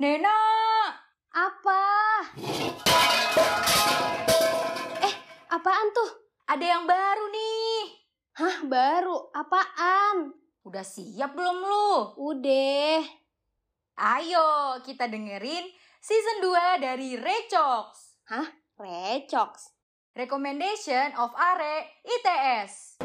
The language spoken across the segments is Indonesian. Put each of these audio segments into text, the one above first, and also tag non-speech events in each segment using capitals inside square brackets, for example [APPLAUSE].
Nena! Apa? Eh, apaan tuh? Ada yang baru nih. Hah, baru? Apaan? Udah siap belum lu? Udah. Ayo kita dengerin season 2 dari Recox. Hah? Recox? Recommendation of Are ITS.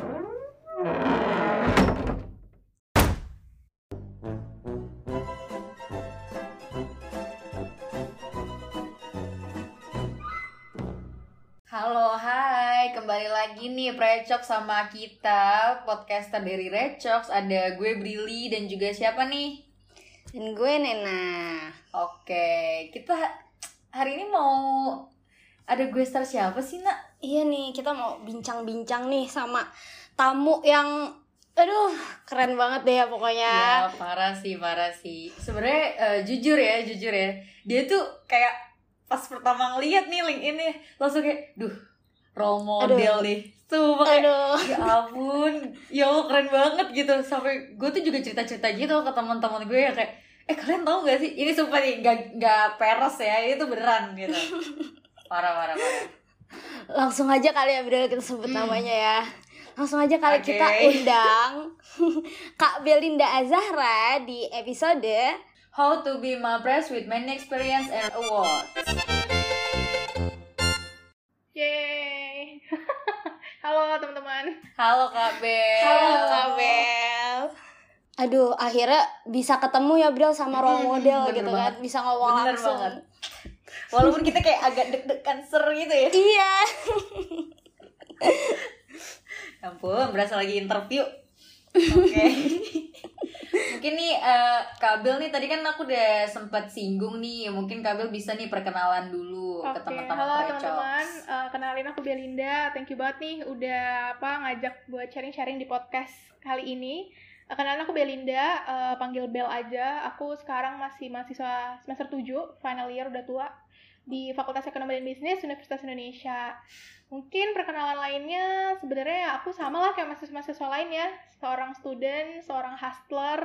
Kembali lagi nih Recok sama kita, podcaster dari Recox. Ada gue Brili dan juga siapa nih? Dan gue Nena. Oke, kita hari ini mau ada gue star siapa sih, Nak? Iya nih, kita mau bincang-bincang nih sama tamu yang aduh keren banget deh ya pokoknya. Ya, parah sih, parah sih. Sebenarnya eh, jujur ya, jujur ya. Dia tuh kayak pas pertama ngeliat nih link ini langsung kayak, duh, role model Aduh. nih. Tuh, kayak, ya ampun, ya Allah, keren banget gitu. Sampai gue tuh juga cerita-cerita gitu ke teman-teman gue ya kayak, eh kalian tahu gak sih? Ini sumpah nih, gak, gak peres ya, ini tuh beneran gitu. [LAUGHS] Parah, parah, parah. Langsung aja kali ya Bril kita sebut Hmm. namanya ya. Langsung aja kali Oke. kita undang [LAUGHS] Kak Belinda Azahra di episode How to be Mapres with many experience and awards. Yeay. Halo teman-teman. Halo Kak Bel. Halo Kak Bel. Aduh, akhirnya bisa ketemu ya Bril sama role Hmm, model bener gitu banget. kan, bisa ngomong Bener langsung. banget. Walaupun kita kayak agak deg-degan ser gitu ya. Iya. [LAUGHS] Ya Ampun, berasa lagi interview. Oke. [LAUGHS] Mungkin nih Kak Bel nih tadi kan aku udah sempat singgung nih. Mungkin Kak Bel bisa nih perkenalan dulu ke Oke, teman-teman halo teman-teman. Eh, kenalin aku Belinda. Thank you banget nih udah apa ngajak buat sharing-sharing di podcast kali ini. Eh, kenalin aku Belinda, eh, panggil Bel aja. Aku sekarang masih mahasiswa semester 7, final year udah tua di Fakultas Ekonomi dan Bisnis Universitas Indonesia. Mungkin perkenalan lainnya sebenarnya ya aku sama lah kayak mahasiswa-mahasiswa lain ya. Seorang student, seorang hustler,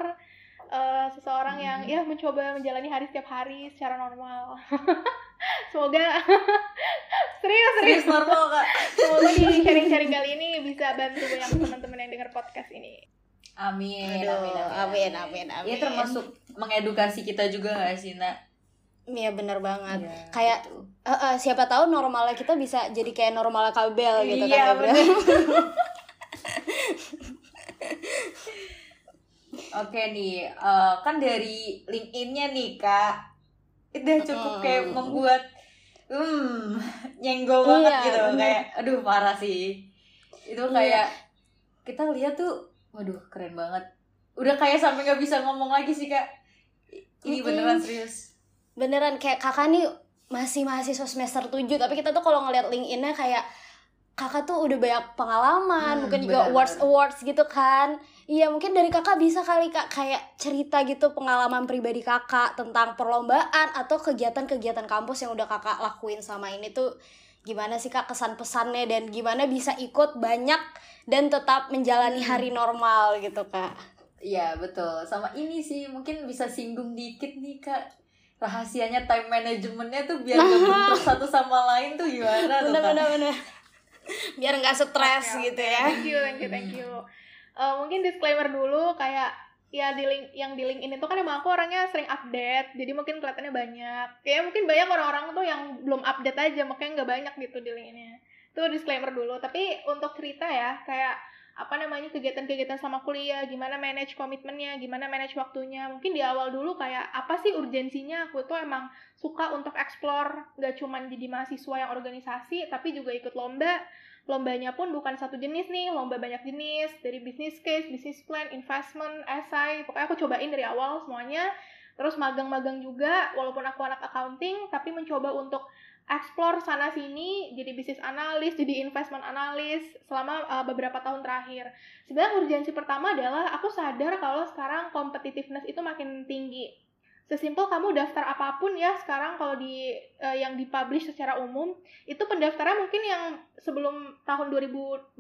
eh, seseorang yang Hmm. ya mencoba menjalani hari setiap hari secara normal. [LAUGHS] Semoga [LAUGHS] serius serius Serius normal Kak. [LAUGHS] semoga di sharing-sharing kali ini bisa bantu banyak teman-teman yang dengar podcast ini. Amin, Aduh, amin, amin, amin, amin. Ya termasuk mengedukasi kita juga gak sih, Nak? Iya bener banget. Iya, Kayak gitu. eh, eh, siapa tahu normalnya kita bisa jadi kayak normalnya Kak Bel gitu Iya, kan ya, bener. Oke nih, eh, kan dari LinkedIn-nya nih kak, udah cukup Mm. kayak membuat, hmm, nyenggol banget Iya, gitu, bener. kayak, aduh parah sih. Itu Iya. kayak kita lihat tuh, waduh keren banget. Udah kayak sampai nggak bisa ngomong lagi sih kak. Ini beneran serius. Beneran kayak kakak nih masih mahasiswa semester 7 tapi kita tuh kalau ngeliat LinkedIn-nya kayak kakak tuh udah banyak pengalaman, Hmm, mungkin juga benar, awards awards gitu kan. Iya, mungkin dari kakak bisa kali kak kayak cerita gitu pengalaman pribadi kakak tentang perlombaan atau kegiatan-kegiatan kampus yang udah kakak lakuin sama ini tuh gimana sih kak kesan pesannya dan gimana bisa ikut banyak dan tetap menjalani Hmm. hari normal gitu kak. Iya betul. Sama ini sih mungkin bisa singgung dikit nih kak. Rahasianya time managementnya tuh biar gak bentrok satu sama lain tuh gimana tuh Bener bener bener. Biar nggak stres Oke, gitu oke. ya. Thank you, thank you, thank you. Eh, mungkin disclaimer dulu kayak ya di link yang di link ini tuh kan emang aku orangnya sering update jadi mungkin kelihatannya banyak kayak mungkin banyak orang-orang tuh yang belum update aja makanya nggak banyak gitu di link ini itu disclaimer dulu tapi untuk cerita ya kayak apa namanya kegiatan-kegiatan sama kuliah gimana manage komitmennya gimana manage waktunya. Mungkin di awal dulu kayak apa sih urgensinya? Aku tuh emang suka untuk explore. Nggak cuman jadi mahasiswa yang organisasi tapi juga ikut lomba. Lombanya pun bukan satu jenis nih, lomba banyak jenis, dari business case, business plan, investment, essay, pokoknya aku cobain dari awal semuanya, terus magang-magang juga, walaupun aku anak accounting, tapi mencoba untuk explore sana sini, jadi bisnis analis, jadi investment analis, selama uh, beberapa tahun terakhir. Sebenarnya urgensi pertama adalah aku sadar kalau sekarang competitiveness itu makin tinggi. Sesimpel kamu daftar apa pun ya sekarang kalau di eh, yang dipublish secara umum itu pendaftarnya mungkin yang sebelum tahun 2021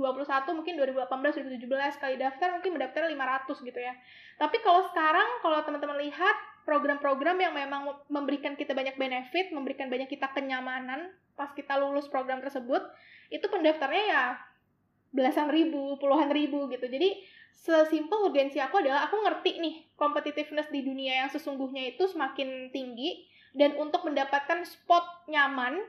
mungkin 2018 2017 kali daftar mungkin mendaftar 500 gitu ya. Tapi kalau sekarang kalau teman-teman lihat program-program yang memang memberikan kita banyak benefit, memberikan banyak kita kenyamanan pas kita lulus program tersebut, itu pendaftarnya ya belasan ribu, puluhan ribu gitu. Jadi sesimpel urgensi aku adalah aku ngerti nih competitiveness di dunia yang sesungguhnya itu semakin tinggi dan untuk mendapatkan spot nyaman,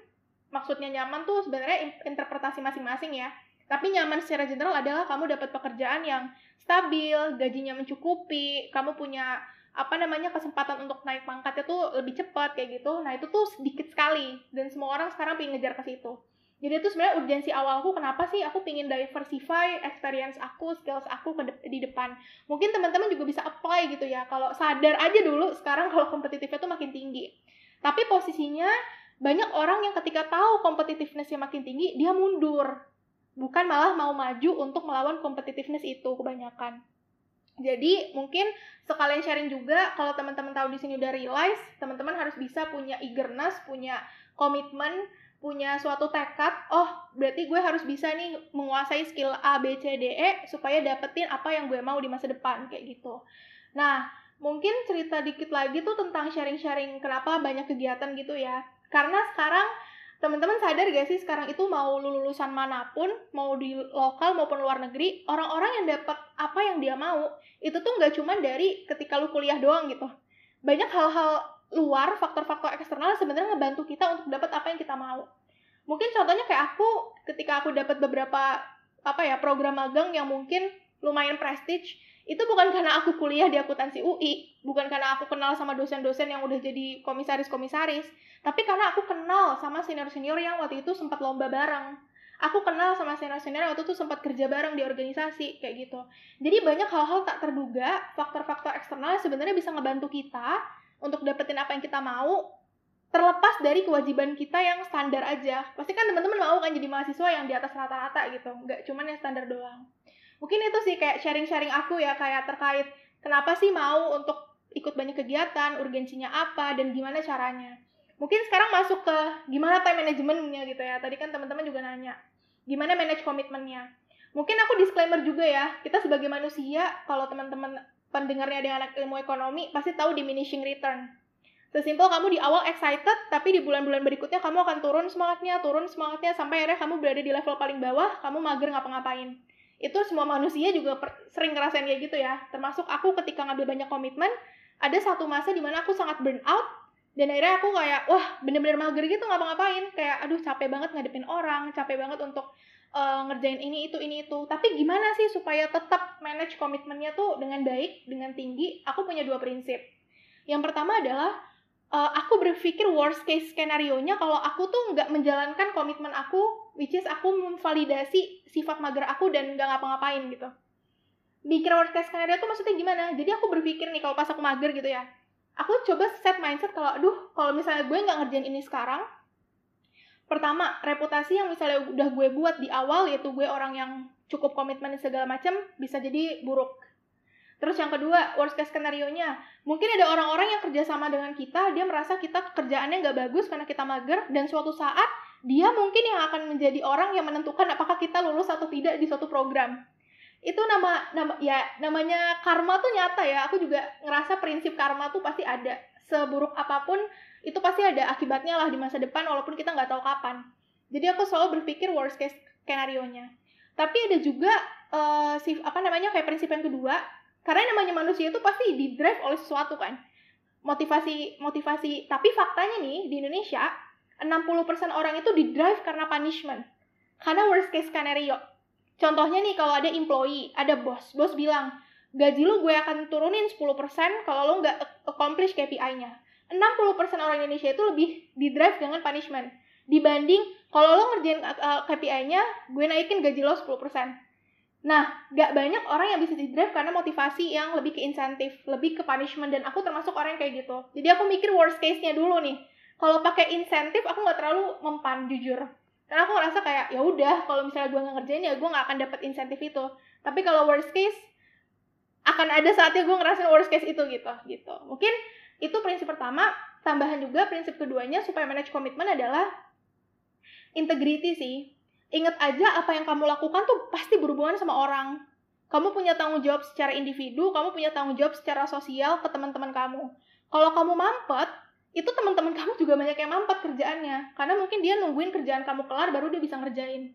maksudnya nyaman tuh sebenarnya interpretasi masing-masing ya. Tapi nyaman secara general adalah kamu dapat pekerjaan yang stabil, gajinya mencukupi, kamu punya apa namanya kesempatan untuk naik pangkatnya tuh lebih cepat kayak gitu. Nah, itu tuh sedikit sekali dan semua orang sekarang pengen ngejar ke situ. Jadi itu sebenarnya urgensi awalku kenapa sih aku pengen diversify experience aku, skills aku ke de di depan. Mungkin teman-teman juga bisa apply gitu ya. Kalau sadar aja dulu sekarang kalau kompetitifnya tuh makin tinggi. Tapi posisinya banyak orang yang ketika tahu competitiveness-nya makin tinggi, dia mundur. Bukan malah mau maju untuk melawan competitiveness itu kebanyakan. Jadi mungkin sekalian sharing juga kalau teman-teman tahu di sini udah realize, teman-teman harus bisa punya eagerness, punya komitmen punya suatu tekad, oh berarti gue harus bisa nih menguasai skill A, B, C, D, E supaya dapetin apa yang gue mau di masa depan kayak gitu. Nah, mungkin cerita dikit lagi tuh tentang sharing-sharing kenapa banyak kegiatan gitu ya. Karena sekarang teman-teman sadar gak sih sekarang itu mau lulusan mana pun, mau di lokal maupun luar negeri, orang-orang yang dapat apa yang dia mau, itu tuh nggak cuma dari ketika lu kuliah doang gitu. Banyak hal-hal luar faktor-faktor eksternal sebenarnya ngebantu kita untuk dapat apa yang kita mau mungkin contohnya kayak aku ketika aku dapat beberapa apa ya program magang yang mungkin lumayan prestige itu bukan karena aku kuliah di akuntansi UI bukan karena aku kenal sama dosen-dosen yang udah jadi komisaris-komisaris tapi karena aku kenal sama senior-senior yang waktu itu sempat lomba bareng. Aku kenal sama senior-senior waktu itu sempat kerja bareng di organisasi kayak gitu. Jadi banyak hal-hal tak terduga faktor-faktor eksternal sebenarnya bisa ngebantu kita untuk dapetin apa yang kita mau terlepas dari kewajiban kita yang standar aja. Pasti kan teman-teman mau kan jadi mahasiswa yang di atas rata-rata gitu nggak cuman yang standar doang mungkin itu sih kayak sharing-sharing aku ya kayak terkait kenapa sih mau untuk ikut banyak kegiatan urgensinya apa dan gimana caranya mungkin sekarang masuk ke gimana time managementnya gitu ya tadi kan teman-teman juga nanya gimana manage komitmennya mungkin aku disclaimer juga ya kita sebagai manusia kalau teman-teman pendengarnya ada anak ilmu ekonomi pasti tahu diminishing return. Sesimpel kamu di awal excited, tapi di bulan-bulan berikutnya kamu akan turun semangatnya, turun semangatnya, sampai akhirnya kamu berada di level paling bawah, kamu mager ngapa-ngapain. Itu semua manusia juga sering ngerasain kayak gitu ya. Termasuk aku ketika ngambil banyak komitmen, ada satu masa di mana aku sangat burn out, dan akhirnya aku kayak, wah bener-bener mager gitu ngapa-ngapain. Kayak, aduh capek banget ngadepin orang, capek banget untuk uh, ngerjain ini itu ini itu tapi gimana sih supaya tetap manage komitmennya tuh dengan baik dengan tinggi aku punya dua prinsip yang pertama adalah uh, aku berpikir worst case skenario nya kalau aku tuh nggak menjalankan komitmen aku which is aku memvalidasi sifat mager aku dan nggak ngapa-ngapain gitu. Mikir worst case skenario tuh maksudnya gimana? Jadi aku berpikir nih kalau pas aku mager gitu ya aku coba set mindset kalau aduh kalau misalnya gue nggak ngerjain ini sekarang pertama reputasi yang misalnya udah gue buat di awal yaitu gue orang yang cukup komitmen segala macam bisa jadi buruk. Terus yang kedua worst case skenario nya mungkin ada orang-orang yang kerja sama dengan kita dia merasa kita kerjaannya nggak bagus karena kita mager dan suatu saat dia mungkin yang akan menjadi orang yang menentukan apakah kita lulus atau tidak di suatu program itu nama nama ya namanya karma tuh nyata ya aku juga ngerasa prinsip karma tuh pasti ada seburuk apa pun itu pasti ada akibatnya lah di masa depan walaupun kita nggak tahu kapan. Jadi aku selalu berpikir worst case skenario-nya. Tapi ada juga uh, si apa namanya kayak prinsip yang kedua, karena namanya manusia itu pasti di drive oleh sesuatu kan. Motivasi motivasi, tapi faktanya nih di Indonesia 60% orang itu di drive karena punishment. Karena worst case skenario. Contohnya nih kalau ada employee, ada bos, bos bilang, gaji lu gue akan turunin 10% kalau lo nggak accomplish KPI-nya 60% orang Indonesia itu lebih di drive dengan punishment dibanding kalau lo ngerjain KPI-nya gue naikin gaji lo 10%. Nah, gak banyak orang yang bisa di drive karena motivasi yang lebih ke insentif, lebih ke punishment dan aku termasuk orang yang kayak gitu. Jadi aku mikir worst case-nya dulu nih. Kalau pakai insentif aku nggak terlalu mempan jujur. Karena aku ngerasa kayak ya udah kalau misalnya gue nggak ngerjain ya gue nggak akan dapet insentif itu. Tapi kalau worst case akan ada saatnya gue ngerasain worst case itu gitu gitu. Mungkin itu prinsip pertama. Tambahan juga prinsip keduanya supaya manage komitmen adalah integrity sih. Ingat aja apa yang kamu lakukan tuh pasti berhubungan sama orang. Kamu punya tanggung jawab secara individu, kamu punya tanggung jawab secara sosial ke teman-teman kamu. kalau kamu mampet itu teman-teman kamu juga banyak yang mampet kerjaannya. Karena mungkin dia nungguin kerjaan kamu kelar baru dia bisa ngerjain.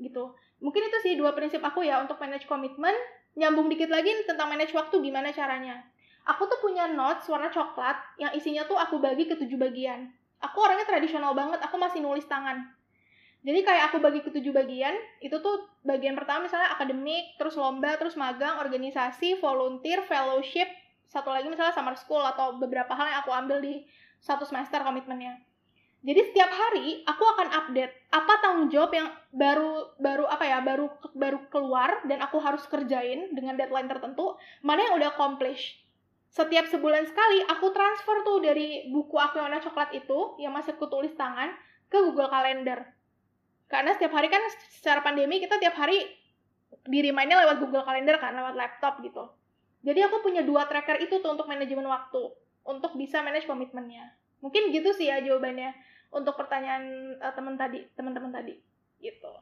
Gitu. Mungkin itu sih dua prinsip aku ya untuk manage komitmen. Nyambung dikit lagi tentang manage waktu gimana caranya. Aku tuh punya notes warna coklat yang isinya tuh aku bagi ke tujuh bagian. Aku orangnya tradisional banget aku masih nulis tangan. Jadi kayak aku bagi ke tujuh bagian itu tuh bagian pertama misalnya akademik terus lomba terus magang organisasi volunteer fellowship satu lagi misalnya summer school atau beberapa hal yang aku ambil di satu semester komitmennya. Jadi setiap hari aku akan update apa tanggung jawab yang baru baru apa ya baru baru keluar dan aku harus kerjain dengan deadline tertentu, mana yang udah accomplish. Setiap sebulan sekali aku transfer tuh dari buku aku yang warna coklat itu yang masih aku tulis tangan ke Google Calendar. Karena setiap hari kan secara pandemi kita tiap hari di reminder lewat Google Calendar kan lewat laptop gitu. Jadi aku punya dua tracker itu tuh untuk manajemen waktu untuk bisa manage komitmennya. Mungkin gitu sih ya jawabannya untuk pertanyaan uh, teman tadi, teman-teman tadi. Gitu.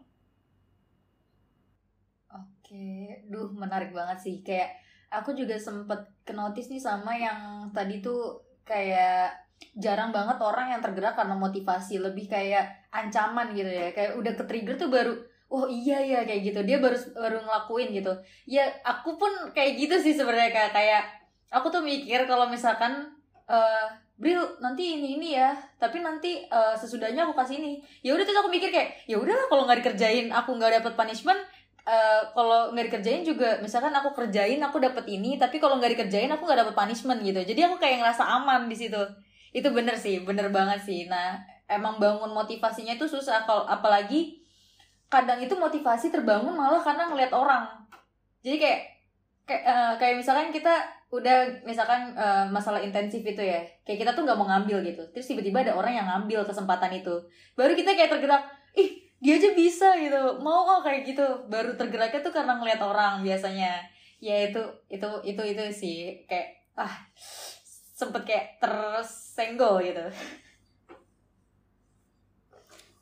Oke, duh menarik banget sih. Kayak aku juga sempet kenotis nih sama yang tadi tuh kayak jarang banget orang yang tergerak karena motivasi lebih kayak ancaman gitu ya kayak udah ke trigger tuh baru oh iya ya kayak gitu dia baru baru ngelakuin gitu ya aku pun kayak gitu sih sebenarnya kayak kayak aku tuh mikir kalau misalkan uh, Bril nanti ini ini ya tapi nanti uh, sesudahnya aku kasih ini. Ya udah terus aku mikir kayak ya udahlah kalau nggak dikerjain aku nggak dapet punishment uh, kalau nggak dikerjain juga misalkan aku kerjain aku dapet ini tapi kalau nggak dikerjain aku nggak dapet punishment gitu. Jadi aku kayak ngerasa aman di situ. Itu bener sih bener banget sih. Nah emang bangun motivasinya itu susah kalau apalagi kadang itu motivasi terbangun malah karena ngeliat orang. Jadi kayak kayak uh, kayak misalkan kita udah misalkan uh, masalah intensif itu ya kayak kita tuh nggak mau ngambil gitu. Terus tiba-tiba ada orang yang ngambil kesempatan itu. Baru kita kayak tergerak ih dia aja bisa gitu. Mau kok kayak gitu. Baru tergeraknya tuh karena ngeliat orang biasanya. Ya itu itu itu itu sih. Kayak ah sempet kayak tersenggol gitu.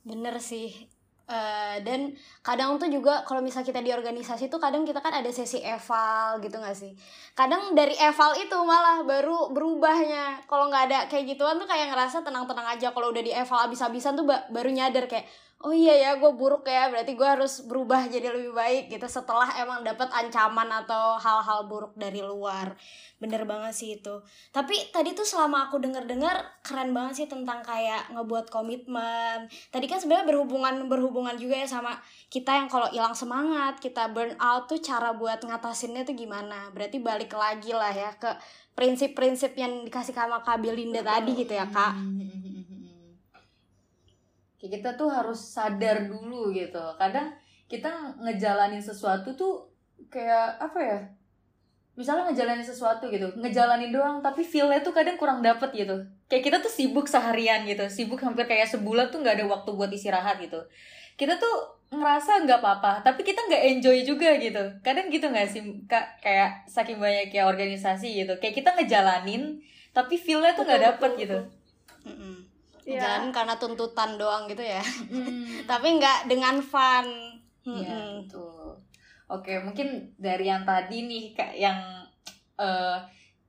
Bener sih Uh, dan kadang tuh juga kalau misal kita di organisasi tuh kadang kita kan ada sesi eval gitu gak sih? Kadang dari eval itu malah baru berubahnya. Kalau nggak ada kayak gituan tuh kayak ngerasa tenang-tenang aja. Kalau udah di eval abis-abisan tuh baru nyadar kayak oh iya ya gue buruk ya berarti gue harus berubah jadi lebih baik gitu setelah emang dapat ancaman atau hal-hal buruk dari luar. Bener banget sih itu. Tapi tadi tuh selama aku denger-dengar keren banget sih tentang kayak ngebuat komitmen. Tadi kan sebenarnya berhubungan berhubungan juga ya sama kita yang kalau hilang semangat kita burn out tuh cara buat ngatasinnya tuh gimana? Berarti balik lagi lah ya ke prinsip-prinsip yang dikasih sama Kak Belinda tadi gitu ya kak. Hmm, kayak kita tuh harus sadar dulu gitu. Kadang kita ngejalanin sesuatu tuh kayak apa ya misalnya ngejalanin sesuatu gitu ngejalanin doang tapi feelnya tuh kadang kurang dapet gitu. Kayak kita tuh sibuk seharian gitu sibuk hampir kayak sebulan tuh nggak ada waktu buat istirahat gitu. Kita tuh ngerasa nggak apa-apa tapi kita nggak enjoy juga gitu. Kadang gitu nggak sih kak? Kayak saking banyak ya organisasi gitu. Kayak kita ngejalanin tapi feelnya tuh nggak dapet gitu yeah. jalan karena tuntutan doang gitu ya. Mm. [LAUGHS] tapi nggak dengan fun. Iya mm betul. Oke mungkin dari yang tadi nih kak yang uh,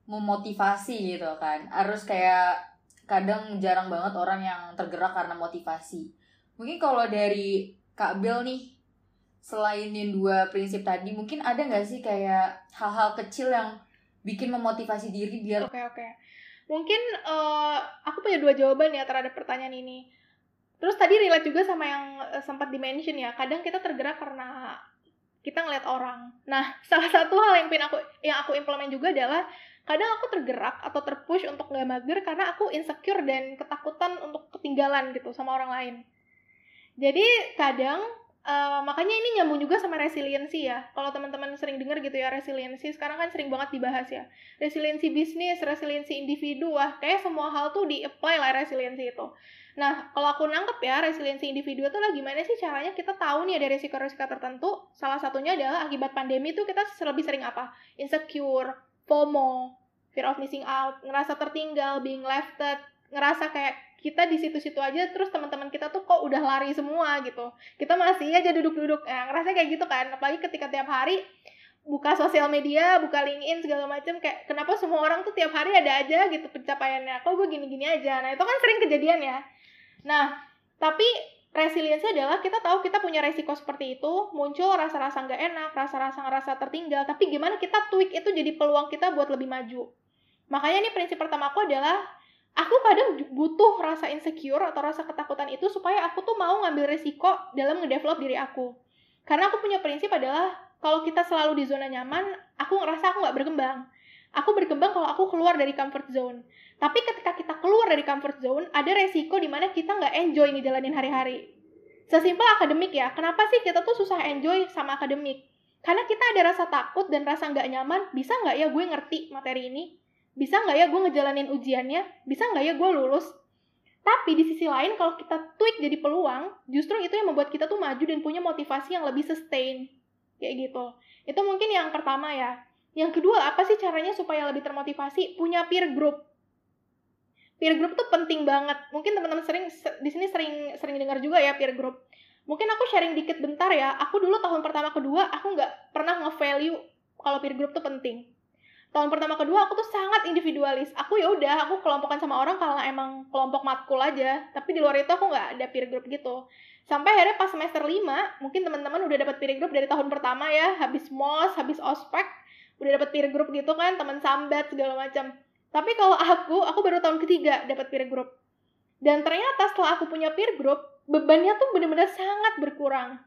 memotivasi gitu kan. Harus kayak kadang jarang banget orang yang tergerak karena motivasi. Mungkin kalau dari kak Bel nih selain yang dua prinsip tadi mungkin ada nggak sih kayak hal-hal kecil yang bikin memotivasi diri biar oke okay, oke. okay mungkin uh, aku punya dua jawaban ya terhadap pertanyaan ini. Terus tadi relate juga sama yang uh, sempat dimention ya. Kadang kita tergerak karena kita ngeliat orang. Nah, [LAUGHS] salah satu hal yang pin aku yang aku implement juga adalah kadang aku tergerak atau terpush untuk nggak mager karena aku insecure dan ketakutan untuk ketinggalan gitu sama orang lain. Jadi kadang Uh, makanya ini nyambung juga sama resiliensi ya. Kalau teman-teman sering dengar gitu ya resiliensi, sekarang kan sering banget dibahas ya. Resiliensi bisnis, resiliensi individu, wah kayak semua hal tuh di-apply lah resiliensi itu. Nah, kalau aku nangkep ya, resiliensi individu itu lah gimana sih caranya kita tahu nih ada resiko-resiko tertentu. Salah satunya adalah akibat pandemi itu kita lebih sering apa? Insecure, FOMO, fear of missing out, ngerasa tertinggal, being lefted, ngerasa kayak kita di situ-situ aja terus teman-teman kita tuh kok udah lari semua gitu kita masih aja duduk-duduk eh, ngerasa kayak gitu kan apalagi ketika tiap hari buka sosial media, buka LinkedIn segala macam kayak kenapa semua orang tuh tiap hari ada aja gitu pencapaiannya. Kok gue gini-gini aja. Nah, itu kan sering kejadian ya. Nah, tapi resiliensi adalah kita tahu kita punya resiko seperti itu, muncul rasa-rasa nggak enak, rasa-rasa ngerasa tertinggal, tapi gimana kita tweak itu jadi peluang kita buat lebih maju. Makanya nih prinsip pertama aku adalah aku kadang butuh rasa insecure atau rasa ketakutan itu supaya aku tuh mau ngambil resiko dalam ngedevelop diri aku. Karena aku punya prinsip adalah kalau kita selalu di zona nyaman, aku ngerasa aku nggak berkembang. Aku berkembang kalau aku keluar dari comfort zone. Tapi ketika kita keluar dari comfort zone, ada resiko di mana kita nggak enjoy ngejalanin hari-hari. Sesimpel akademik ya, kenapa sih kita tuh susah enjoy sama akademik? Karena kita ada rasa takut dan rasa nggak nyaman, bisa nggak ya gue ngerti materi ini? Bisa nggak ya gue ngejalanin ujiannya? Bisa nggak ya gue lulus? Tapi di sisi lain, kalau kita tweak jadi peluang, justru itu yang membuat kita tuh maju dan punya motivasi yang lebih sustain. Kayak gitu. Itu mungkin yang pertama ya. Yang kedua apa sih caranya supaya lebih termotivasi? Punya peer group. Peer group tuh penting banget. Mungkin teman-teman sering di sini sering sering dengar juga ya peer group. Mungkin aku sharing dikit bentar ya. Aku dulu tahun pertama kedua aku nggak pernah nge-value kalau peer group tuh penting tahun pertama kedua aku tuh sangat individualis. Aku ya udah aku kelompokan sama orang karena emang kelompok matkul aja. Tapi di luar itu aku nggak ada peer group gitu. Sampai akhirnya pas semester 5 mungkin teman-teman udah dapat peer group dari tahun pertama ya. Habis mos habis ospek udah dapat peer group gitu kan teman sambat segala macam. Tapi kalau aku aku baru tahun ketiga dapat peer group. Dan ternyata setelah aku punya peer group bebannya tuh bener-bener sangat berkurang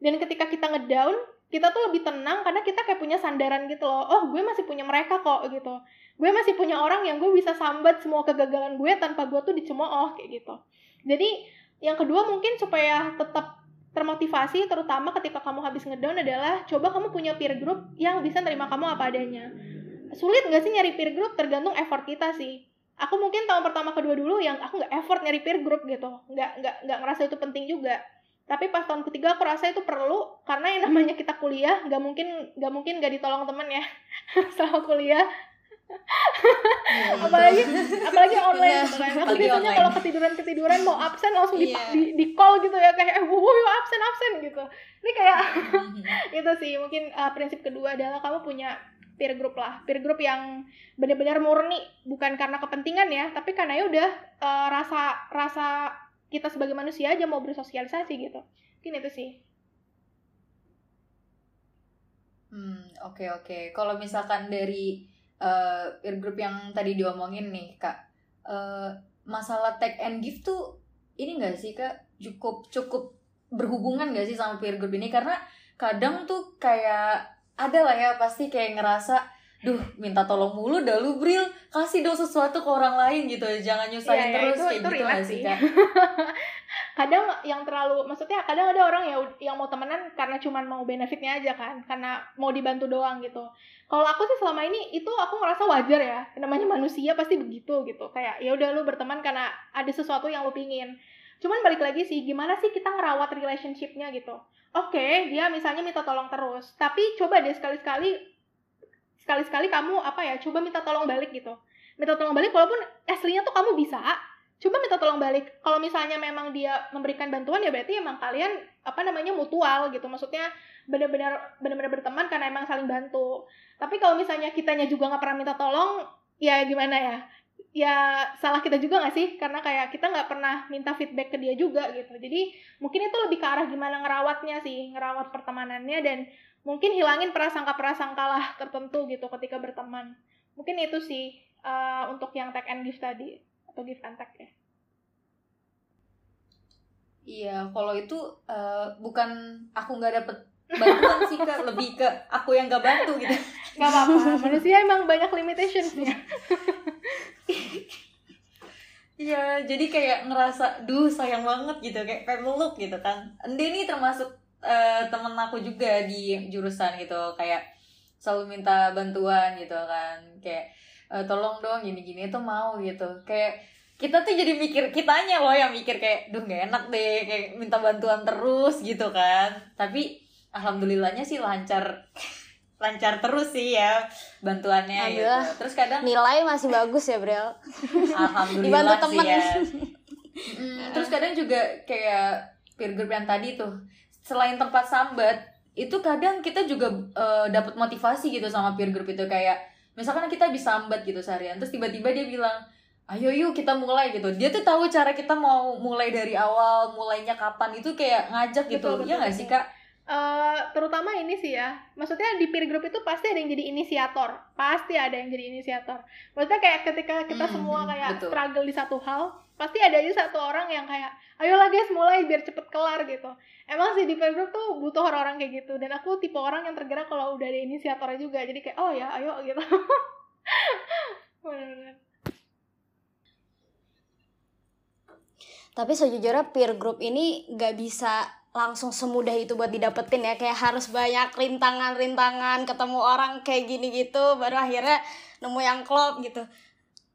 dan ketika kita ngedown kita tuh lebih tenang karena kita kayak punya sandaran gitu loh. Oh gue masih punya mereka kok gitu. Gue masih punya orang yang gue bisa sambat semua kegagalan gue tanpa gue tuh dicemooh kayak gitu. Jadi yang kedua mungkin supaya tetap termotivasi terutama ketika kamu habis ngedown adalah coba kamu punya peer group yang bisa terima kamu apa adanya. Sulit nggak sih nyari peer group? Tergantung effort kita sih. Aku mungkin tahun pertama kedua dulu yang aku nggak effort nyari peer group gitu. Nggak nggak nggak ngerasa itu penting juga tapi pas tahun ketiga aku rasa itu perlu karena yang namanya kita kuliah nggak mungkin nggak mungkin nggak ditolong temen ya [LAUGHS] selama kuliah. Iya, apalagi apalagi online gitu kan? Aku biasanya kalau ketiduran ketiduran mau absen langsung di, Iya. di, di call gitu ya kayak eh wow wow, absen absen gitu. Ini kayak [LAUGHS] itu sih mungkin uh, prinsip kedua adalah kamu punya peer group lah. Peer group yang benar-benar murni bukan karena kepentingan ya tapi karena ya udah uh, rasa rasa kita sebagai manusia aja mau bersosialisasi gitu mungkin itu sih Hmm, oke oke. Kalau misalkan dari eh, peer group yang tadi diomongin nih, Kak. eh, masalah take and give tuh ini enggak sih, Kak? Cukup cukup berhubungan gak sih sama peer group ini karena kadang tuh kayak ada lah ya pasti kayak ngerasa duh minta tolong mulu dah lu Bril. Kasih dong sesuatu ke orang lain gitu jangan nyusahin Iya, iya, terus itu- kayak itu gitu gak sih. Kak? [LAUGHS] Kadang yang terlalu maksudnya kadang ada orang yang yang mau temenan karena cuman mau benefitnya aja kan karena mau dibantu doang gitu. Kalau aku sih selama ini itu aku ngerasa wajar ya namanya manusia pasti begitu gitu. Kayak ya udah lu berteman karena ada sesuatu yang lu pingin. Cuman balik lagi sih gimana sih kita ngerawat relationshipnya gitu? Oke dia misalnya minta tolong terus tapi coba deh sekali-sekali sekali-sekali kamu apa ya coba minta tolong balik gitu. Minta tolong balik walaupun aslinya tuh kamu bisa coba minta tolong balik. Kalau misalnya memang dia memberikan bantuan ya berarti emang kalian apa namanya mutual gitu. Maksudnya benar-benar benar-benar berteman karena emang saling bantu. Tapi kalau misalnya kitanya juga nggak pernah minta tolong ya gimana ya? Ya salah kita juga nggak sih? Karena kayak kita nggak pernah minta feedback ke dia juga gitu. Jadi mungkin itu lebih ke arah gimana ngerawatnya sih ngerawat pertemanannya dan mungkin hilangin prasangka-prasangka lah tertentu gitu ketika berteman. Mungkin itu sih uh, untuk yang take and give tadi atau give and take ya. Iya, kalau itu eh, bukan aku nggak dapet bantuan sih kak, lebih ke aku yang nggak bantu gitu. nggak apa-apa. Manusia emang banyak limitationnya Iya, jadi kayak ngerasa, duh sayang banget gitu, kayak pengen meluk gitu kan. Ende ini termasuk eh, temen aku juga di jurusan gitu, kayak selalu minta bantuan gitu kan, kayak "Eh, tolong dong gini-gini itu mau gitu, kayak kita tuh jadi mikir kitanya loh yang mikir kayak duh nggak enak deh kayak minta bantuan terus gitu kan tapi alhamdulillahnya sih lancar [LAUGHS] lancar terus sih ya bantuannya gitu terus kadang Nilai masih bagus ya, Brel. Alhamdulillah Dibantu sih temen. ya. Mm, terus kadang juga kayak peer group yang tadi tuh, selain tempat sambat, itu kadang kita juga eh, dapat motivasi gitu sama peer group itu. Kayak misalkan kita bisa sambat gitu seharian terus tiba-tiba dia bilang ayo yuk kita mulai gitu. Dia tuh tahu cara kita mau mulai dari awal mulainya kapan. Itu kayak ngajak gitu. Betul, betul, ya nggak sih kak Eh, terutama ini sih ya. Maksudnya di peer group itu pasti ada yang jadi inisiator. Pasti ada yang jadi inisiator. Maksudnya kayak ketika kita Hmm, semua hmm, kayak betul. struggle di satu hal pasti ada aja satu orang yang kayak ayolah guys mulai biar cepet kelar gitu. Emang sih di peer group tuh butuh orang-orang kayak gitu. Dan aku tipe orang yang tergerak kalau udah ada inisiatornya juga. Jadi kayak oh ya ayo gitu. [LAUGHS] Tapi sejujurnya peer group ini nggak bisa langsung semudah itu buat didapetin ya. Kayak harus banyak rintangan-rintangan ketemu orang kayak gini gitu baru akhirnya nemu yang klop gitu.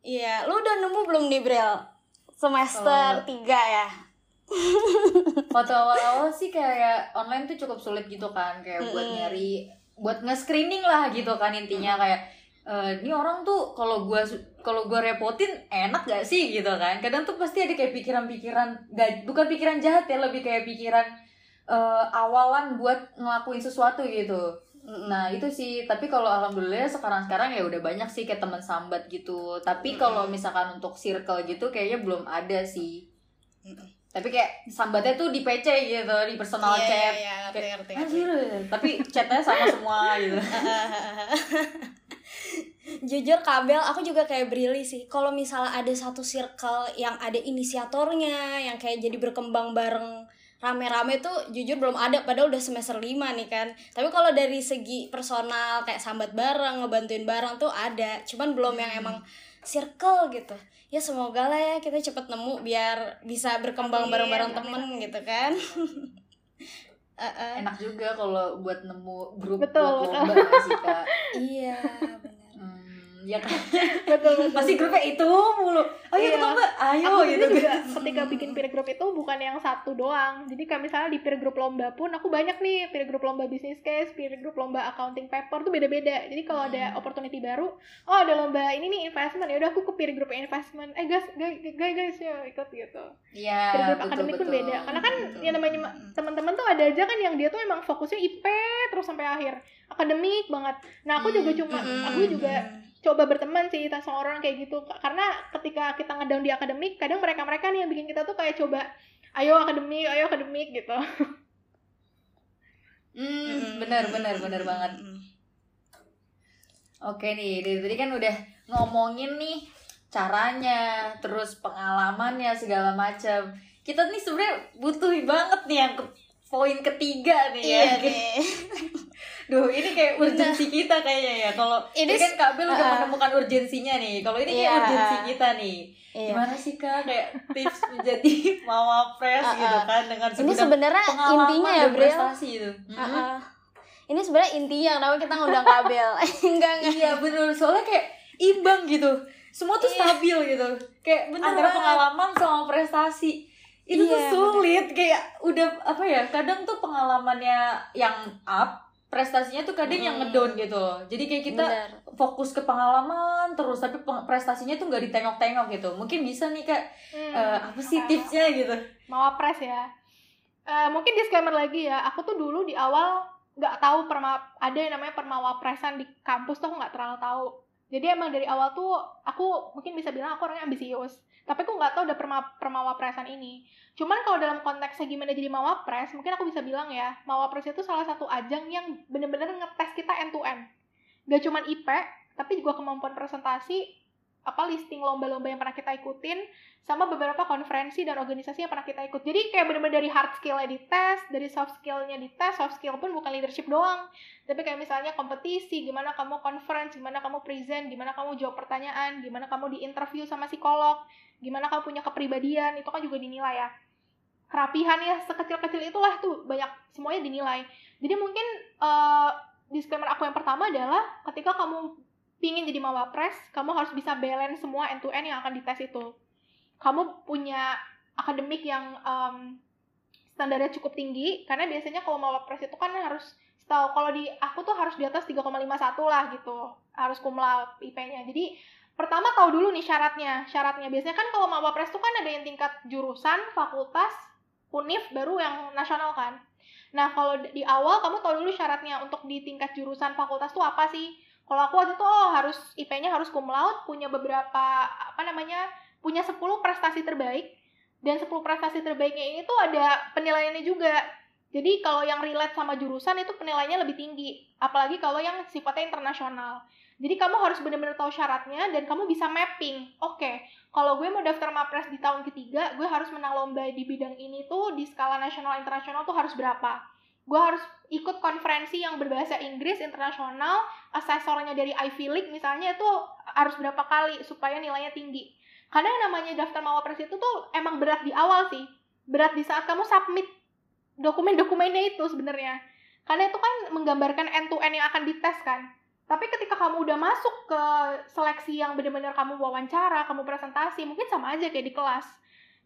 Iya lu udah nemu belum nih Bril? Semester Oh. 3 ya? [LAUGHS] Waktu awal-awal sih kayak online tuh cukup sulit gitu kan kayak buat Mm-mm. nyari buat nge-screening lah gitu kan intinya. Kayak eh, ini orang tuh kalau gua kalau gua repotin enak gak sih gitu kan? Kadang tuh pasti ada kayak pikiran-pikiran bukan pikiran jahat ya lebih kayak pikiran eh, awalan buat ngelakuin sesuatu gitu Nah itu sih, tapi kalau alhamdulillah sekarang-sekarang ya udah banyak sih kayak teman sambat gitu. Tapi kalau misalkan untuk circle gitu kayaknya belum ada sih. Tapi kayak sambatnya tuh di PC gitu, di personal Iya, chat. iya, ngerti, Kayak, ngerti, Anjir, tapi chatnya sama [LAUGHS] semua gitu. [LAUGHS] Jujur kabel aku juga kayak Brili sih. Kalau misalnya ada satu circle yang ada inisiatornya, yang kayak jadi berkembang bareng rame-rame tuh jujur belum ada padahal udah semester 5 nih kan. Tapi kalau dari segi personal kayak sambat bareng, ngebantuin bareng tuh ada. Cuman belum yang emang circle gitu. Ya semoga lah ya kita cepet nemu biar bisa berkembang Amin, bareng-bareng amin, temen gitu kan. [LAUGHS] Enak juga kalau buat nemu grup Betul, buat betul. lomba nggak sih kak. Iya. Hmm, ya kan. [LAUGHS] betul betul. Pasti grupnya itu mulu. Ayo Iya. kita lomba, ayo aku gitu. juga [LAUGHS] ketika bikin peer group itu bukan yang satu doang. Jadi kayak misalnya di peer group lomba pun aku banyak nih. Peer group lomba business case peer group lomba accounting paper tuh beda-beda. Jadi kalau ada Hmm. opportunity baru oh ada lomba ini nih investment. Ya udah aku ke peer group investment. Eh guys guys guys, guys ya ikut gitu. Iya, peer group betul akademik pun beda. Karena kan Betul. yang namanya ma- teman-teman tuh ada aja kan yang dia tuh emang fokusnya IP terus sampai akhir. Akademik banget. Nah aku juga Hmm, cuma aku juga coba berteman sih sama orang kayak gitu karena ketika kita ngedown di akademik kadang mereka mereka nih yang bikin kita tuh kayak coba ayo akademik ayo akademik gitu [LAUGHS] Hmm, benar benar benar banget. Oke nih, dari tadi kan udah ngomongin nih caranya, terus pengalamannya segala macam. Kita nih sebenarnya butuh banget nih yang ke poin ketiga nih Iya ya. [LAUGHS] nih. Duh, ini kayak urgensi kita kayaknya ya. Kalau Ini kan Kak Bel udah menemukan urgensinya nih. Kalau ini kayak Iya. urgensi kita nih. Iya. Gimana sih Kak kayak tips menjadi [LAUGHS] mama pres Uh-uh. gitu kan dengan Ini sebenarnya intinya ya, Bril. prestasi itu. Mm-mm. Uh-uh. Ini sebenarnya intinya kenapa kita ngundang kabel. [LAUGHS] enggak enggak. Iya bener soalnya kayak imbang gitu semua tuh Iya. stabil gitu kayak Bener antara banget. pengalaman sama prestasi itu tuh Iya, sulit kayak udah apa ya kadang tuh pengalamannya yang up prestasinya tuh kadang yang Mm. ngedown gitu. Loh jadi kayak kita Bener. fokus ke pengalaman terus tapi prestasinya tuh nggak ditengok-tengok gitu. Mungkin bisa nih kak. Hmm, eh, apa sih apa- tipsnya gitu? Mau pres ya? Eh, mungkin disclaimer lagi ya. Aku tuh dulu di awal nggak tahu perma ada yang namanya permawapresan di kampus tuh aku nggak terlalu tahu. Jadi emang dari awal tuh aku mungkin bisa bilang aku orangnya ambisius tapi aku nggak tahu ada perma permawapresan ini. Cuman kalau dalam konteksnya gimana jadi mawapres mungkin aku bisa bilang ya mawapres itu salah satu ajang yang bener-bener ngetes kita end to end. Gak cuman IP tapi juga kemampuan presentasi apa listing lomba-lomba yang pernah kita ikutin sama beberapa konferensi dan organisasi yang pernah kita ikut. Jadi kayak bener-bener dari hard skill-nya dites, dari soft skill-nya dites, soft skill pun bukan leadership doang. Tapi kayak misalnya kompetisi, gimana kamu conference, gimana kamu present, gimana kamu jawab pertanyaan, gimana kamu di interview sama psikolog, gimana kamu punya kepribadian, itu kan juga dinilai ya. Kerapihan ya, sekecil-kecil itulah tuh banyak semuanya dinilai. Jadi mungkin eh, disclaimer aku yang pertama adalah ketika kamu pingin jadi mawapres, kamu harus bisa balance semua end to end yang akan dites itu. Kamu punya akademik yang em, standarnya cukup tinggi karena biasanya kalau mau wapres itu kan harus tahu kalau di aku tuh harus di atas 3,51 lah gitu harus cum laude IP-nya jadi pertama tahu dulu nih syaratnya syaratnya. Biasanya kan kalau mau wapres tuh kan ada yang tingkat jurusan fakultas univ baru yang nasional kan. Nah, kalau di awal kamu tahu dulu syaratnya untuk di tingkat jurusan fakultas tuh apa sih? Kalau aku waktu itu oh harus IP-nya harus cum laude, punya beberapa apa namanya? punya 10 prestasi terbaik dan 10 prestasi terbaiknya ini tuh ada penilaiannya juga. Jadi kalau yang relate sama jurusan itu penilaiannya lebih tinggi, apalagi kalau yang sifatnya internasional. Jadi kamu harus benar-benar tahu syaratnya dan kamu bisa mapping. Oke, kalau gue mau daftar mapres di tahun ketiga, gue harus menang lomba di bidang ini tuh di skala nasional internasional tuh harus berapa? Gue harus ikut konferensi yang berbahasa Inggris internasional, asesornya dari Ivy League misalnya itu harus berapa kali supaya nilainya tinggi. Karena yang namanya daftar mawapres itu tuh emang berat di awal sih. Berat di saat kamu submit dokumen-dokumennya itu sebenarnya. Karena itu kan menggambarkan end to end yang akan dites kan tapi ketika kamu udah masuk ke seleksi yang benar-benar kamu wawancara, kamu presentasi, mungkin sama aja kayak di kelas.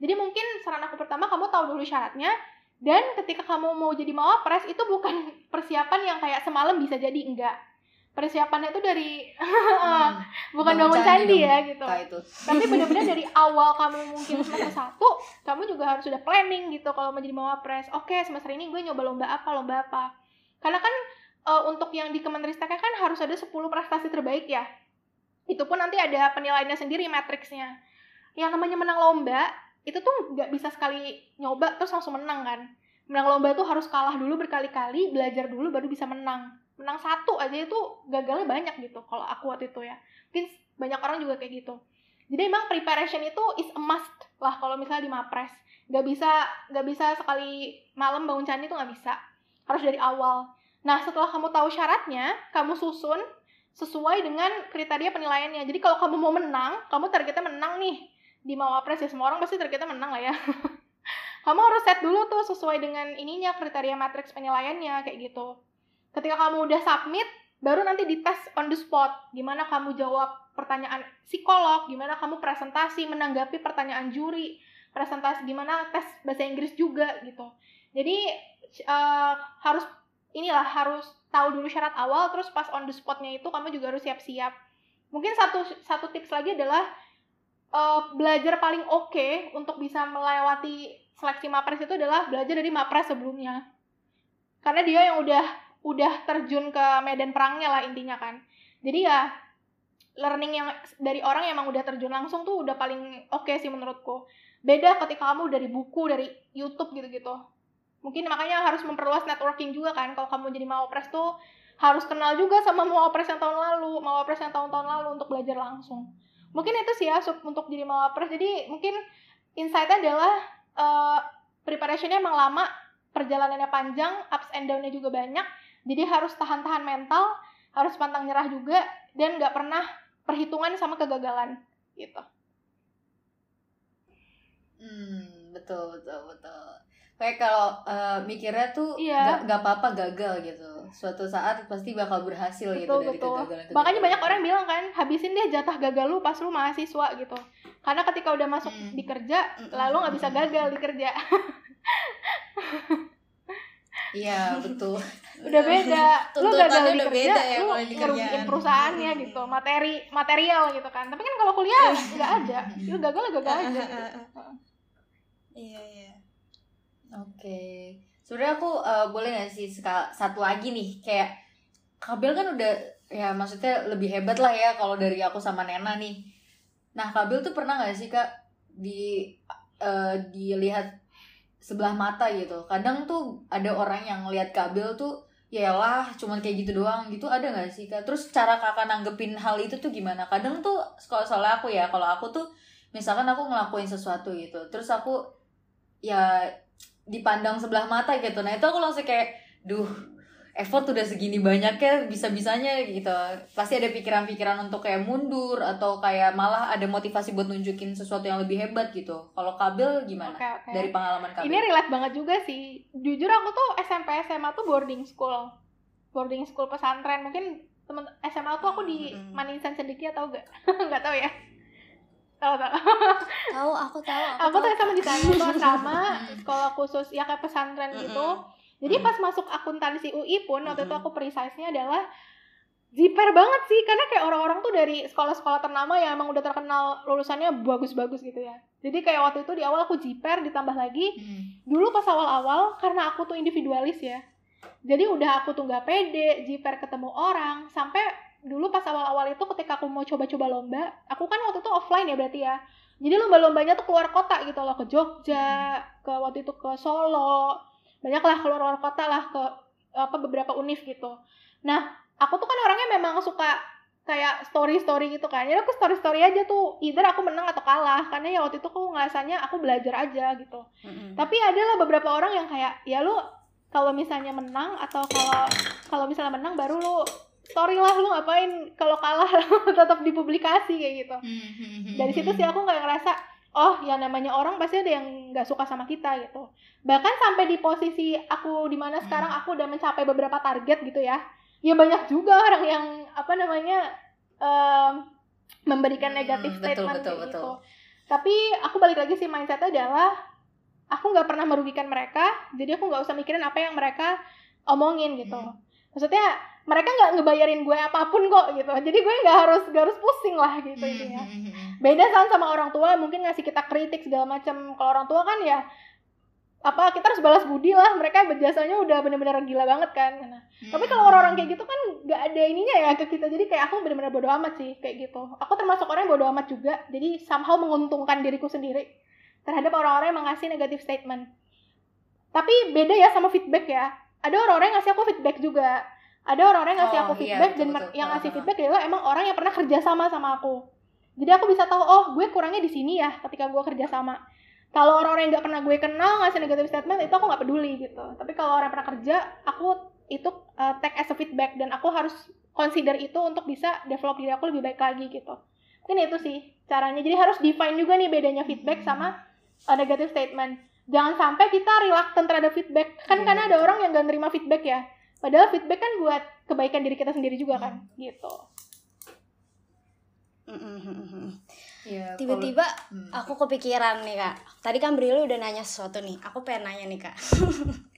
Jadi mungkin saran aku pertama kamu tahu dulu syaratnya dan ketika kamu mau jadi mawapres itu bukan [LAUGHS] persiapan yang kayak semalam bisa jadi enggak. Persiapannya itu dari [LAUGHS] hmm, bukan bangun candi, ya gitu. Itu. Tapi benar-benar dari [LAUGHS] awal kamu mungkin semester satu, kamu juga harus sudah planning gitu kalau mau jadi mawapres. Oke, semester ini gue nyoba lomba apa, lomba apa. Karena kan uh, untuk yang di Kemenristek kan harus ada 10 prestasi terbaik ya. Itu pun nanti ada penilaiannya sendiri matriksnya. Yang namanya menang lomba itu tuh nggak bisa sekali nyoba terus langsung menang kan. Menang lomba tuh harus kalah dulu berkali-kali, belajar dulu baru bisa menang. Menang satu aja itu gagalnya banyak gitu kalau aku waktu itu ya. Mungkin banyak orang juga kayak gitu. Jadi emang preparation itu is a must lah kalau misalnya di Mapres. Gak bisa gak bisa sekali malam bangun candi tuh nggak bisa. Harus dari awal Nah, setelah kamu tahu syaratnya, kamu susun sesuai dengan kriteria penilaiannya. Jadi kalau kamu mau menang, kamu targetnya menang nih di Mawapres ya semua orang pasti targetnya menang lah ya. [LAUGHS] kamu harus set dulu tuh sesuai dengan ininya kriteria matriks penilaiannya kayak gitu. Ketika kamu udah submit, baru nanti dites on the spot. Gimana kamu jawab pertanyaan psikolog, gimana kamu presentasi menanggapi pertanyaan juri, presentasi gimana tes bahasa Inggris juga gitu. Jadi uh, harus inilah harus tahu dulu syarat awal terus pas on the spotnya itu kamu juga harus siap-siap mungkin satu satu tips lagi adalah uh, belajar paling oke okay untuk bisa melewati seleksi mapres itu adalah belajar dari mapres sebelumnya. Karena dia yang udah udah terjun ke medan perangnya lah intinya kan. Jadi ya learning yang dari orang yang emang udah terjun langsung tuh udah paling oke okay sih menurutku. Beda ketika kamu dari buku dari YouTube gitu-gitu. Mungkin makanya harus memperluas networking juga kan. Kalau kamu jadi mawapres tuh harus kenal juga sama mawapres yang tahun lalu mawapres yang tahun-tahun lalu untuk belajar langsung mungkin itu sih ya untuk jadi mawapres. Jadi mungkin insight-nya adalah uh, preparationnya emang lama perjalanannya panjang ups and down-nya juga banyak. Jadi harus tahan-tahan mental harus pantang nyerah juga dan nggak pernah perhitungan sama kegagalan gitu. Hmm betul betul betul kayak kalau uh, mikirnya tuh iya. gak, apa-apa gagal gitu. Suatu saat pasti bakal berhasil gitu betul, gitu betul. dari kegagalan makanya banyak orang bilang kan habisin deh jatah gagal lu pas lu mahasiswa gitu. Karena ketika udah masuk hmm. di kerja hmm. lalu nggak bisa gagal di kerja. Iya betul. [LAUGHS] Udah beda. Lu gagal di kerja ya, lu ngerugiin perusahaannya gitu materi material gitu kan. Tapi kan kalau kuliah nggak ada. Lu gagal gagal aja gitu. [LAUGHS] iya iya Oke. Sebenarnya aku uh, boleh gak sih satu lagi nih kayak Kabel kan udah ya maksudnya lebih hebat lah ya kalau dari aku sama Nena nih. Nah Kabel tuh pernah gak sih kak di uh, dilihat sebelah mata gitu. Kadang tuh ada orang yang ngelihat Kabel tuh ya lah cuman kayak gitu doang gitu ada gak sih kak? Terus cara kakak nanggepin hal itu tuh gimana? Kadang tuh kalau soalnya aku ya kalau aku tuh misalkan aku ngelakuin sesuatu gitu terus aku ya dipandang sebelah mata gitu. Nah itu aku langsung kayak duh effort udah segini banyak ya bisa-bisanya gitu. Pasti ada pikiran-pikiran untuk kayak mundur atau kayak malah ada motivasi buat nunjukin sesuatu yang lebih hebat gitu. Kalau kabel gimana? Okay, okay. dari pengalaman kabel ini relate banget juga sih. Jujur aku tuh SMP SMA tuh boarding school. Boarding school pesantren. Mungkin temen SMA tuh aku di mm -hmm. Manisan sedikit atau gak nggak [LAUGHS] tahu ya tahu tahu. [LAUGHS] Tahu aku tahu aku, tuh sama di sana tuh [LAUGHS] sama sekolah khusus ya kayak pesantren gitu. Jadi pas masuk akuntansi UI pun waktu itu aku precise-nya adalah jiper banget sih. Karena kayak orang-orang tuh dari sekolah-sekolah ternama yang emang udah terkenal lulusannya bagus-bagus gitu ya. Jadi kayak waktu itu di awal aku jiper ditambah lagi Hmm. dulu pas awal-awal karena aku tuh individualis ya. Jadi udah aku tuh nggak pede jiper ketemu orang sampai dulu pas awal-awal itu ketika aku mau coba-coba lomba aku kan waktu itu offline ya berarti ya. Jadi lomba-lombanya tuh keluar kota gitu loh ke Jogja ke waktu itu ke Solo. Banyak lah keluar luar kota lah ke apa beberapa univ gitu. Nah aku tuh kan orangnya memang suka kayak story story gitu kan. Jadi aku story story aja tuh either aku menang atau kalah. Karena ya waktu itu aku ngerasanya aku belajar aja gitu. Mm-mm. tapi ada lah beberapa orang yang kayak ya lu kalau misalnya menang atau kalau kalau misalnya menang baru lu story lah lu ngapain kalau kalah [LAUGHS] tetap dipublikasi kayak gitu Hmm. dari situ sih aku nggak ngerasa oh ya namanya orang pasti ada yang nggak suka sama kita gitu bahkan sampai di posisi aku di mana sekarang Hmm. aku udah mencapai beberapa target gitu ya ya banyak juga orang yang apa namanya em, memberikan Hmm, negatif betul, statement betul, betul. gitu tapi aku balik lagi sih mindsetnya adalah aku nggak pernah merugikan mereka jadi aku nggak usah mikirin apa yang mereka omongin gitu Hmm. maksudnya mereka nggak ngebayarin gue apa pun kok gitu. Jadi gue nggak harus nggak harus pusing lah gitu Hmm, intinya. hmm, hmm, hmm. beda kan sama orang tua mungkin ngasih kita kritik segala macam. Kalau orang tua kan ya apa kita harus balas budi lah. Mereka berjasanya udah bener-bener gila banget kan. Nah, tapi kalau orang-orang kayak gitu kan nggak ada ininya ya ke kita. Jadi kayak aku bener-bener bodo amat sih kayak gitu. Aku termasuk orang yang bodo amat juga. Jadi somehow menguntungkan diriku sendiri terhadap orang-orang yang mengasih negatif statement. Tapi beda ya sama feedback ya. Ada orang-orang yang ngasih aku feedback juga ada orang-orang yang ngasih Oh, aku iya, feedback betul, dan betul. yang ngasih feedback adalah emang orang yang pernah kerja sama sama aku. Jadi aku bisa tahu oh gue kurangnya di sini ya ketika gue kerja sama. Kalau orang-orang yang nggak pernah gue kenal ngasih negatif statement itu aku nggak peduli gitu. Tapi kalau orang yang pernah kerja aku itu uh, take as a feedback dan aku harus consider itu untuk bisa develop diri aku lebih baik lagi gitu. Mungkin itu sih caranya. Jadi harus define juga nih bedanya feedback sama uh, negative statement. Jangan sampai kita reluctant terhadap feedback. Kan Iya, karena ada orang yang gak nerima feedback ya padahal feedback kan buat kebaikan diri kita sendiri juga kan gitu Mm-mm. Iya, kalau- Tiba-tiba Hmm. aku kepikiran nih kak. Tadi kan Brili udah nanya sesuatu nih. Aku pengen nanya nih kak. [LAUGHS]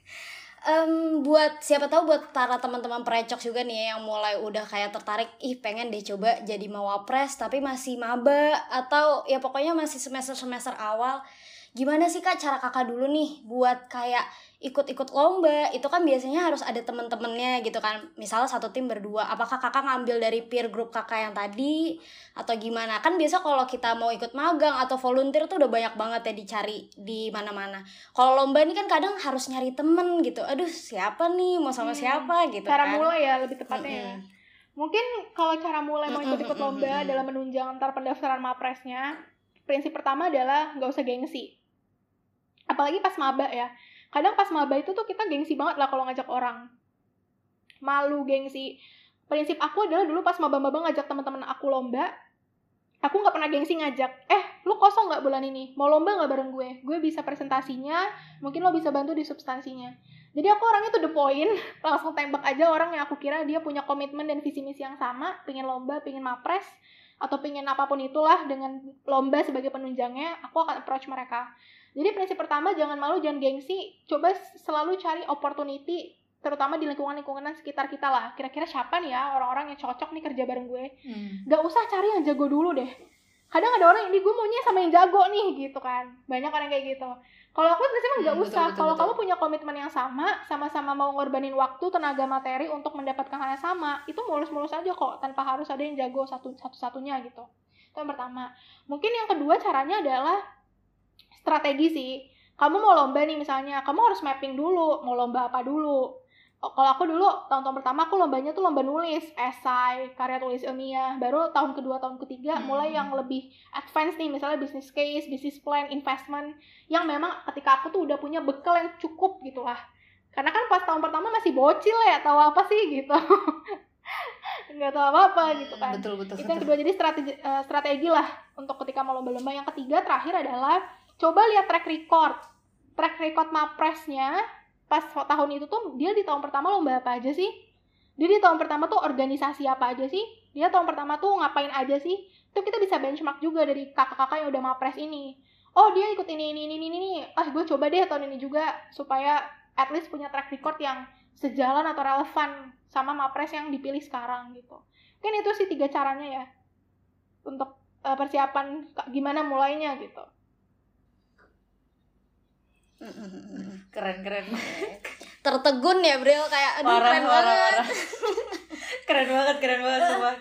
Em, buat siapa tahu buat para teman-teman perecok juga nih ya, yang mulai udah kayak tertarik, ih pengen deh coba jadi mawapres tapi masih maba atau ya pokoknya masih semester semester awal. Gimana sih kak cara kakak dulu nih buat kayak ikut-ikut lomba itu kan biasanya harus ada temen-temennya gitu kan misalnya satu tim berdua apakah kakak ngambil dari peer group kakak yang tadi atau gimana kan biasa kalau kita mau ikut magang atau volunteer tuh udah banyak banget ya dicari di mana-mana kalau lomba ini kan kadang harus nyari temen gitu aduh siapa nih mau sama Hmm, siapa gitu cara kan mulai ya lebih tepatnya ya. Mm-mm. Mungkin kalau cara mulai mau ikut-ikut lomba mm-mm. dalam menunjang antar pendaftaran mapresnya, prinsip pertama adalah nggak usah gengsi. Apalagi pas maba ya. Kadang pas maba itu tuh kita gengsi banget lah kalau ngajak orang. Malu gengsi. Prinsip aku adalah dulu pas maba-maba ngajak teman-teman aku lomba, aku nggak pernah gengsi ngajak. Eh, lu kosong nggak bulan ini? Mau lomba nggak bareng gue? Gue bisa presentasinya, mungkin lo bisa bantu di substansinya. Jadi aku orangnya tuh the point, [LAUGHS] langsung tembak aja orang yang aku kira dia punya komitmen dan visi misi yang sama, pingin lomba, pingin mapres, atau pingin apa pun itulah dengan lomba sebagai penunjangnya, aku akan approach mereka. Jadi prinsip pertama jangan malu, jangan gengsi, coba selalu cari opportunity, terutama di lingkungan-lingkungan sekitar kita lah. Kira-kira siapa nih ya orang-orang yang cocok nih kerja bareng gue? Hmm. Gak usah cari yang jago dulu deh. Kadang ada orang yang ini gue maunya sama yang jago nih gitu kan. Banyak orang kayak gitu. Kalau aku prinsipnya nggak Hmm, betul, usah. Kalau kamu punya komitmen yang sama, sama-sama mau ngorbanin waktu, tenaga materi untuk mendapatkan hal yang sama, itu mulus-mulus aja kok, tanpa harus ada yang jago satu satu-satunya gitu. Itu yang pertama. Mungkin yang kedua caranya adalah strategi sih. Kamu mau lomba nih misalnya, kamu harus mapping dulu, mau lomba apa dulu. Oh, Kalau aku dulu tahun-tahun pertama aku lombanya tuh lomba nulis, esai, karya tulis ilmiah. Baru tahun kedua, tahun ketiga Hmm. mulai yang lebih advance nih, misalnya business case, business plan, investment, yang memang ketika aku tuh udah punya bekal yang cukup gitu lah. Karena kan pas tahun pertama masih bocil ya, tahu apa sih gitu. [LAUGHS] Nggak tahu apa-apa gitu kan Betul betul. itu yang betul. kedua jadi strategi eh, strategi lah untuk ketika mau lomba-lomba yang ketiga terakhir adalah coba lihat track record. Track record mapresnya pas tahun itu tuh dia di tahun pertama lomba apa aja sih? Dia di tahun pertama tuh organisasi apa aja sih? Dia tahun pertama tuh ngapain aja sih? Itu kita bisa benchmark juga dari kakak-kakak yang udah mapres ini. Oh dia ikut ini ini ini ini ini. Ah gue coba deh tahun ini juga supaya at least punya track record yang sejalan atau relevan sama mapres yang dipilih sekarang gitu. Mungkin itu sih tiga caranya ya untuk uh, persiapan gimana mulainya gitu keren keren tertegun ya Bril kayak aduh parah keren parah banget. parah. [LAUGHS] Keren banget keren banget semua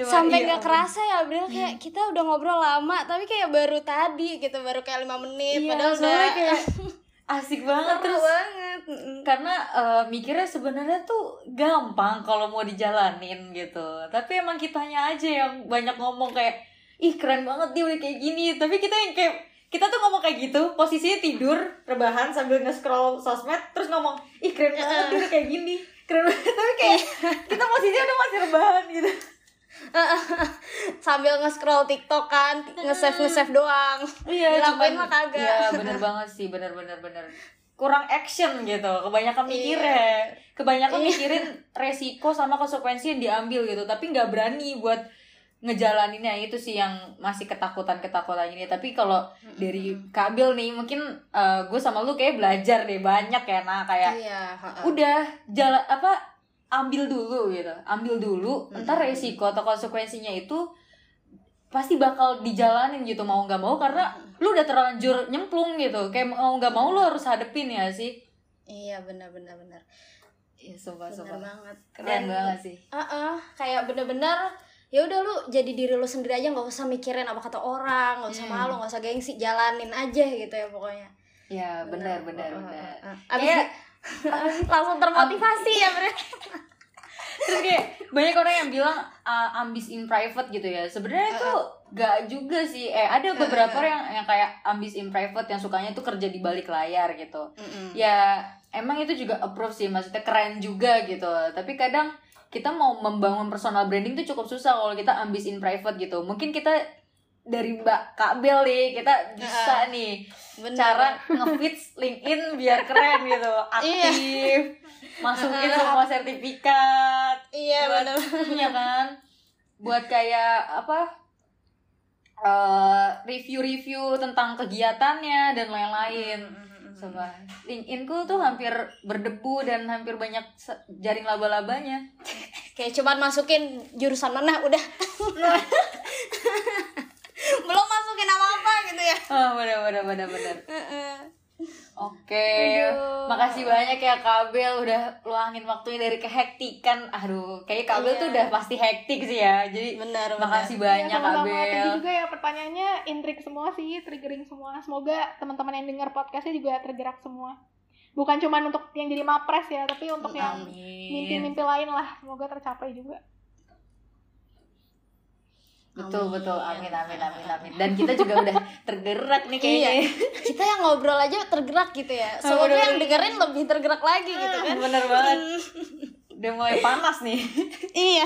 sampai iya nggak kerasa ya Bril kayak kita udah ngobrol lama tapi kayak baru tadi gitu baru kayak lima menit. Iya, padahal udah kayak [LAUGHS] asik banget seru terus banget. Karena eh, mikirnya sebenarnya tuh gampang kalau mau dijalanin gitu. Tapi emang kitanya aja yang banyak ngomong kayak ih keren banget dia udah kayak gini. Tapi kita yang kayak kita tuh ngomong kayak gitu posisinya tidur rebahan sambil nge-scroll sosmed terus ngomong ih keren banget udah kayak gini. Keren banget tapi kayak kita posisinya udah masih rebahan gitu. Sambil nge-scroll TikTok kan nge-save nge-save doang. Iya Dilakuin mah kagak. iya [LAUGHS] bener banget sih bener bener bener. Kurang action gitu kebanyakan mikirnya. Kebanyakan Iya. mikirin resiko sama konsekuensi yang diambil gitu tapi nggak berani buat ngejalaninnya itu sih yang masih ketakutan ketakutan ini. Tapi kalau dari Kabil nih mungkin gue sama lu kayak belajar deh banyak ya nah kayak iya ha-ha. udah jalan apa ambil dulu gitu. Ambil dulu entar resiko atau konsekuensinya itu pasti bakal dijalanin gitu mau nggak mau. Karena lu udah terlanjur nyemplung gitu. Kayak mau nggak mau lu harus hadepin ya sih? Iya benar benar benar. Iya sumpah benar sumpah. banget. Keren Dan- banget sih. Uh-uh, kayak bener-bener ya udah lu jadi diri lu sendiri aja nggak usah mikirin apa kata orang nggak usah Hmm. malu nggak usah gengsi jalanin aja gitu ya pokoknya. Ya benar benar Uh, uh, benar uh, uh. Abis [LAUGHS] langsung termotivasi ya bener [LAUGHS] terus kayak banyak orang yang bilang uh, ambis in private gitu ya. Sebenarnya itu gak juga sih. Eh ada beberapa yang yang kayak ambis in private yang sukanya tuh kerja di balik layar gitu. Ya emang itu juga approve sih. Maksudnya keren juga gitu. Tapi kadang kita mau membangun personal branding tuh cukup susah kalau kita ambis in private gitu. Mungkin kita dari Mbak Kabel nih kita bisa nih Bener. cara ngefits LinkedIn biar keren gitu aktif masukin semua sertifikat. Iya bener. iya kan? Buat kayak apa eh, review-review tentang kegiatannya dan lain-lain Coba LinkedIn-ku tuh hampir berdebu dan hampir banyak jaring laba-labanya. [LAUGHS] kayak cuman masukin jurusan mana udah [LAUGHS] belum masukin apa apa gitu ya Oh, bener bener bener bener. Oke, Aduh. makasih banyak ya Kabel udah luangin waktunya dari kehektikan. Aduh, kayaknya Kabel Iya. tuh udah pasti hektik sih ya. Jadi bener makasih Iya, banyak. Thank Kabel. you juga ya pertanyaannya intrik semua sih, triggering semua. Semoga teman-teman yang dengar podcastnya juga tergerak semua. Bukan cuma untuk yang jadi mapres ya, tapi untuk yang Amin. mimpi-mimpi lain lah. Semoga tercapai juga. Betul Amin. betul. Amin amin amin amin. Dan kita juga udah tergerak nih kayaknya. Iya. kita yang ngobrol aja tergerak gitu ya semoga yang dengerin lebih tergerak lagi gitu kan Bener banget. Udah mulai panas nih. iya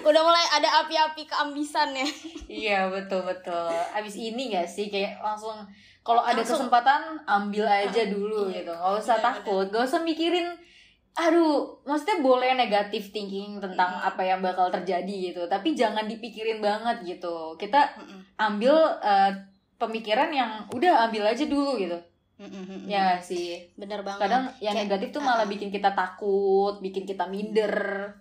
udah mulai ada api-api keambisan ya Iya betul betul. Abis ini gak sih kayak langsung kalau ada Langsung. kesempatan ambil aja dulu iya. gitu. Gak usah Bener, takut, gak usah mikirin. Aduh, maksudnya boleh negatif thinking tentang apa yang bakal terjadi gitu, tapi jangan dipikirin banget gitu. Kita ambil eh, pemikiran yang udah ambil aja dulu gitu. Ya sih. bener banget Kadang yang Kayak- negatif tuh malah bikin kita takut, bikin kita minder.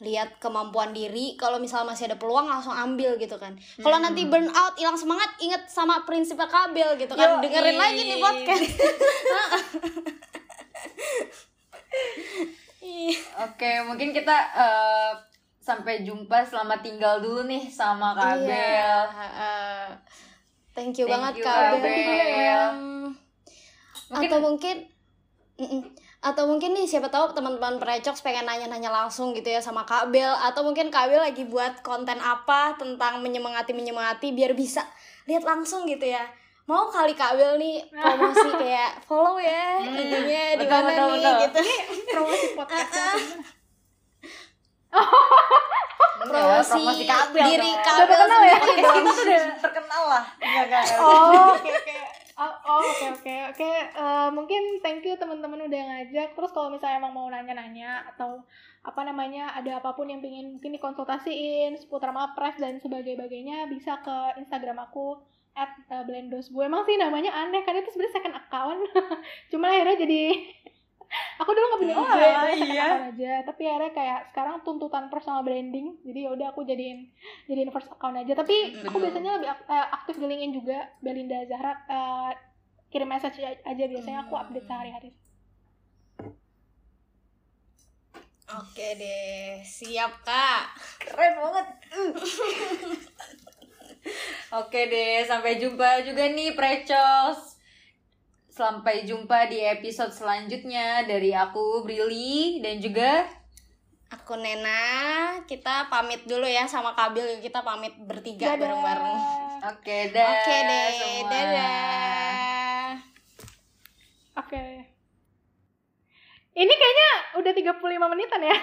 lihat kemampuan diri kalau misalnya masih ada peluang langsung ambil gitu kan kalau nanti burn out hilang semangat inget sama prinsipnya kabel gitu kan Yoi. dengerin lagi nih podcast [LAUGHS] Oke, mungkin kita eh, sampai jumpa. Selamat tinggal dulu nih sama Kabel. Iya, thank you Thank banget you, kabel Kabel. Mungkin- atau mungkin atau mungkin nih siapa tahu teman-teman Precox pengen nanya-nanya langsung gitu ya sama Kabel atau mungkin Kabel lagi buat konten apa tentang menyemangati menyemangati biar bisa lihat langsung gitu ya mau kali Kabel nih promosi [LAUGHS] kayak follow ya Hmm, IG-nya di mana nih betul. gitu Promosi podcastnya. [LAUGHS] Enggak, promosi kabel diri dong. Kabel terkenal ya? Podcast dong. kita tuh udah terkenal lah. Enggak, enggak. enggak. Oh, [LAUGHS] oke oke. Oh, oh, oke oke oke. Eh, mungkin thank you teman-teman udah ngajak. Terus kalau misalnya emang mau nanya-nanya atau apa namanya ada apa pun yang pengen mungkin dikonsultasiin seputar mapres dan sebagainya bisa ke Instagram aku at uh, blendosbu emang sih namanya aneh kan itu sebenarnya second account [LAUGHS] cuma akhirnya jadi [LAUGHS] aku dulu nggak punya Oh, IG second iya. account aja tapi akhirnya kayak sekarang tuntutan personal branding jadi ya udah aku jadiin jadiin first account aja tapi aku Betul. biasanya lebih eh, aktif di LinkedIn juga Belinda Zahra eh, kirim message aja biasanya aku update sehari-hari Oke deh, siap kak. Keren banget. [LAUGHS] Oke deh, sampai jumpa juga nih Precos. Sampai jumpa di episode selanjutnya dari aku Brili dan juga Aku Nena, kita pamit dulu ya sama Kabil, kita pamit bertiga Dadah. bareng-bareng. Oke dah. Oke deh, semua. dadah. oke ini kayaknya udah 35 menitan ya [LAUGHS]